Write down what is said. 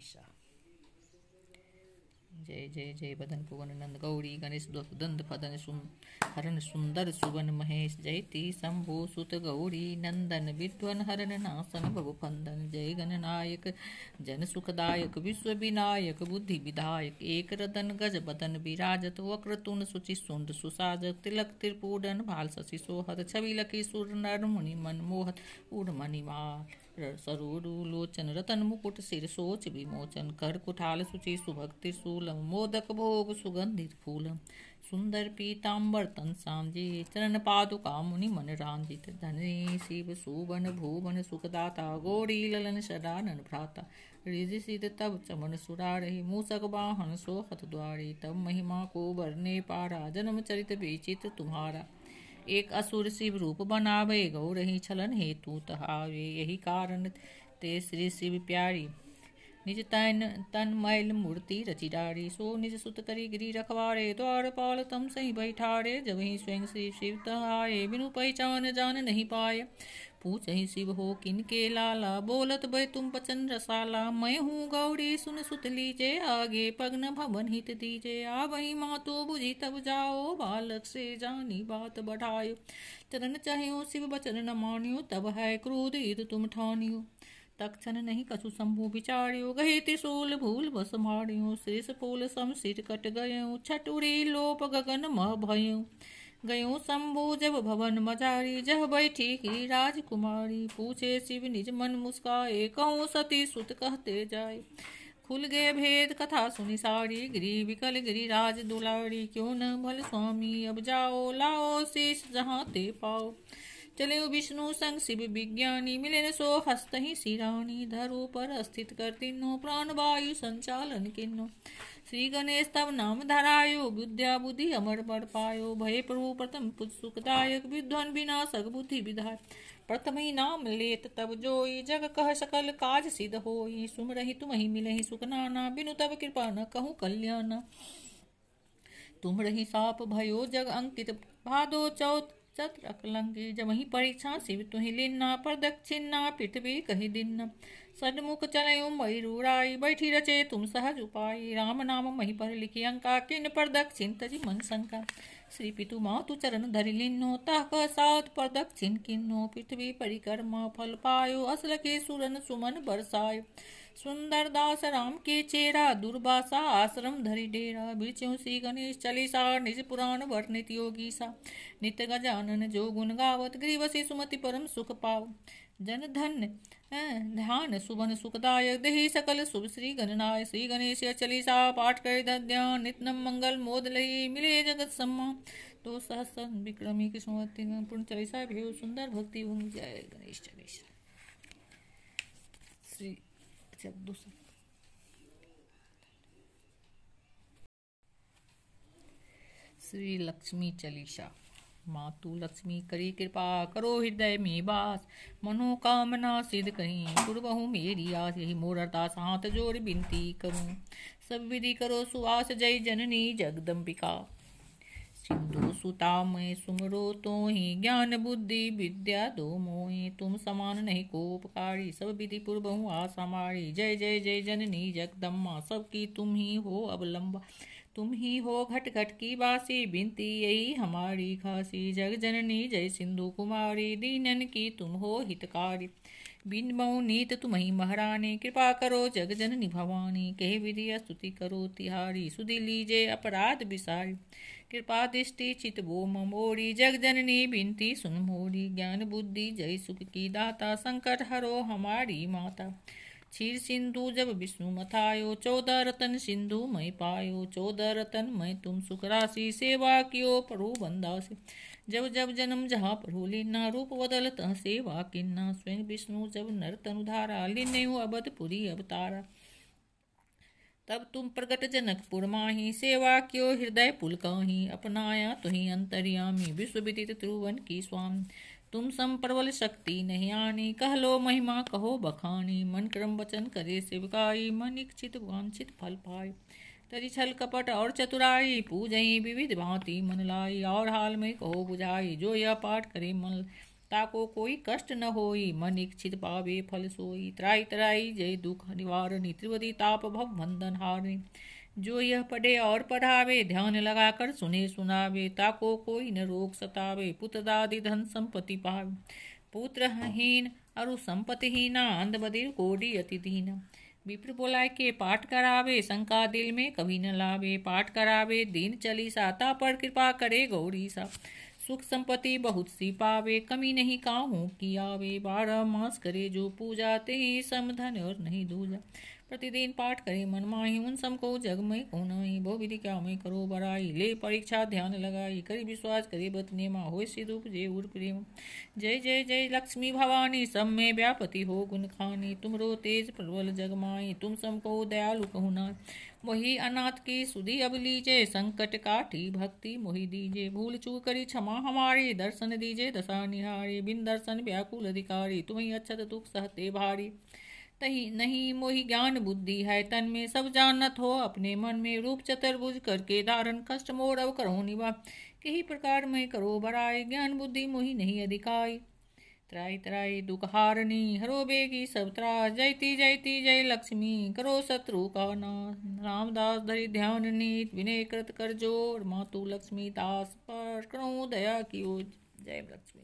चालीसा जय जय जय, बदन पुवन नंद गौरी, गणेश दंद फदन सुम, हरण सुंदर सुवन महेश, जयति शंभु सुत गौरी, नंदन विद्वन हरण नासन भव फंदन, जय गण नायक, जन सुखदायक, विश्व विनायक, बुद्धि विधायक, एक रतन गज बदन विराजत, वक्र तुन सुचि सुंद सुसाजक तिलक त्रिपूडन भाल शशि सोहत, छवि लकी सुर नर मुनि मन मोहत, उड़ मणिमाल लोचन रतन मुकुट सिर सोच विमोचन कर कुठाल सुचि सुभक्ति शूलम मोदक भोग सुगंधित फूलम सुंदर पीताम्बर तन सांजी चरण पादुका मुनि मन रांजित धनी शिव सुवन भुवन सुखदाता गौरी ललन सदानन भ्राता रिज सिद तब चमन सुरा रही मूसक वाहन सोहत द्वारी तब महिमा को बरने पारा जन्म चरित विचित तुम्हारा। एक असुर शिव रूप बनावे गौ रही छलन हेतु तहावे। यही कारण ते श्री शिव प्यारी। निज तन तन मैल मूर्ति रचि डारी। सो निज सुत करी गिरी रखवारे। द्वार पाल तम सही बैठारे। जब ही स्वयं श्री शिव तहाये बिनु पहचान जान नहीं पाए। पूछहि शिव हो, किनके लाला? बोलत बै तुम बचन रसाला। मैं हूँ गौरी, सुन सुत लीजे, आगे पग्न भवन हित दीजे। आ वही माँ तो बुझी तब जाओ, बालक से जानी बात बढ़ायो। चरण चाहो शिव बचन न मानियो, तब है क्रोध ईद तुम ठानियो। तक्षण नहीं कछु शंभु विचार्यो, गहे त्रिशूल भूल बस मारियो। शेष पोल सम सिर कट गयो छठ लोप गगन मह भयो। गयो शंभु जब भवन मजारी जह बैठी की राजकुमारी। पूछे शिव निज मन मुस्काए, कहूँ सती सुत कहते जाए। खुल गए भेद कथा सुनी सारी, गिरी विकल गिरी राज दुलारी। क्यों न भल स्वामी, अब जाओ, लाओ शेष जहाँ ते पाओ। चले विष्णु संग शिव विज्ञानी मिले न सो हस्त ही सिरानी धरो पर स्थित कर तीनों प्राण वायु संचालन किन्नो। श्री गणेश तब नाम धरायो विद्या बुद्धि अमर पढ़ पायो, भय प्रभु प्रथम सुखदायक विद्वान विनाशक बुद्धि विधाय। प्रथम ही नाम लेत तब जोई, जग कह सकल काज सिद्ध होई सुम रही तुम ही मिलही सुख नाना, बिनु तब कृपा न कहूँ कल्याण। तुम रही साप भयो, जग अंकित भादो चौथ चत्र अकलंगी जब वही परीक्षा शिव तुहि लिन्ना पर दक्षिणा पृथ्वी कही दिन। सदमुख चलयु मयूराई बैठी रचे तुम सहज उपाय राम नाम मही पर लिखी अंका, किन पर दक्षिण तजी मन शंका। श्री पितु मातु चरण धरि लिन्नो तह सात पर दक्षिण किन्नो पृथ्वी परिक्रमा फल पायो, असल के सुरन सुमन बरसायो। सुंदर दास राम के चेरा दुर्वासा, आश्रम धरि डेरा बिरचु श्री गणेश चलीसा, निज पुराण वर्णित योगी सा। नित गजानन जो गुण गावत ग्रीवसी सुमति परम सुख पाव। जन धन ध्यान सुबन सुखदायक, दही सकल शुभ श्री गणनाय श्री गणेश चलीसा, पाठ कर ध्यान नितनम मंगल मोद लही, मिले जगत सम्मा। तो सहस्र विक्रमी कृष्णवती पूर्ण चलीसा भी सुंदर भक्ति जय गणेश चलीसा। अच्छा दूसरा। श्री लक्ष्मी चलीसा मातु लक्ष्मी करी कृपा करो हृदय में बास, मनोकामना सिद्ध कहीं पूर्वहु मेरी आस, यही मोर अरदास हाथ जोड़ बिनती करूँ। सब विधि करो सुवास, जय जननी जगदम्बिका। सिंधु सुता में सुमरो तो ही ज्ञान बुद्धि विद्या दो मोहि। तुम समान नहीं कोपकारी, सब विधि पूर्व आस हमारी जय जय जय जननी जगदम्मा, सबकी तुम ही हो अवलंबा। तुम ही हो घट घट की बासी बिनती यही हमारी खासी। जग जननी जय सिंधु कुमारी, दीनन की तुम हो हितकारी। बिन मऊ नीत तुम ही महारानी कृपा करो जग जननी भवानी कह विधि स्तुति करो, तिहारी, सुधि लीजे अपराध विसारी। कृपा दृष्टि चित वो मोरी जग जननी बिनती सुन मोरी। ज्ञान बुद्धि जय सुख की दाता संकट हरो हमारी माता। क्षीर सिंधु जब विष्णु मथायो चौदह रतन सिंधु मई पायो चौदह रतन मैं तुम सुख राशि सेवा कियो प्रभु बंदासी जब जब जन्म जहाँ प्रभु लीना रूप बदल, तह सेवा किन्ना। स्वयं विष्णु जब नर तनुधारा लीन्यु अवधपुरी अवतारा। तब तुम प्रगट जनकपुर माही सेवा क्यों हृदय पुलकाही। अपनाया तुही अंतर्यामी, विश्व विदित त्रुवन की स्वामी। तुम सम प्रबल शक्ति नहीं आनी। कह लो महिमा, कहो बखानी। मन क्रम वचन करे शिवकाई मन इच्छित, वांछित फल पाए तरी छल कपट और चतुराई। पूजही विविध भांति मन लाई। और हाल में कहो बुझाई, जो यह पाठ करे मन ताको कोई कष्ट न होई। मन इच्छित पावे, फल सोई। त्राई त्राई, जय दुख, निवारणी। त्रिवदी, ताप, भव बंधन हारणी। जो यह पढ़े और पढ़ावे, ध्यान लगाकर सुने सुनावे, ताको कोई न रोग सतावे पुत्र दादी धन संपत्ति पावे। पुत्र हीन अरु संपत्ति हीना, अंध बदिर कोडी अति दीना। विप्र बोलाय के पाठ करावे, शंका दिल में कभी न लावे। पाठ करावे, दिन चली साता पर कृपा करे गौरी सा सुख संपत्ति बहुत सी पावे, कमी नहीं काहू की आवे। बारह मास करे जो पूजा ते समधन और नहीं दूजा। प्रतिदिन पाठ करे, मन माही, उन सम को जग में को नहीं भो विधि क्या मैं करो बराई ले परीक्षा, ध्यान लगाई, करी विश्वास, करे बत नेमा हो सिद्धूप जय उर प्रेम। जय जय जय लक्ष्मी भवानी, सब में व्यापति हो गुण खानी। तुम रो तेज प्रबल जग माई, तुम सम को दयालु कहू ना वही अनाथ की सुधी अब लीजे संकट काठी भक्ति मोहि दीजे भूल चूक करी क्षमा हमारी, दर्शन दीजे दशा निहारी। बिन दर्शन व्याकुल अधिकारी, तुम्हें अच्छत दुख सहते भारी। तही नहीं मोहि ज्ञान बुद्धि है, तन में सब जानत हो, अपने मन में रूप चतुर्भुज करके धारण कष्ट मोर अव करो निभा। कही प्रकार में करो बराय ज्ञान बुद्धि मोहि नहीं अधिकाय त्राई त्राई दुख हारनी, हरो बेगी सब त्रा जयती जयती जय लक्ष्मी, करो शत्रु का ना रामदास धरि ध्यान नीत, विनय कृत कर ज़ोर। मातु लक्ष्मी दास पर करो दया की जय लक्ष्मी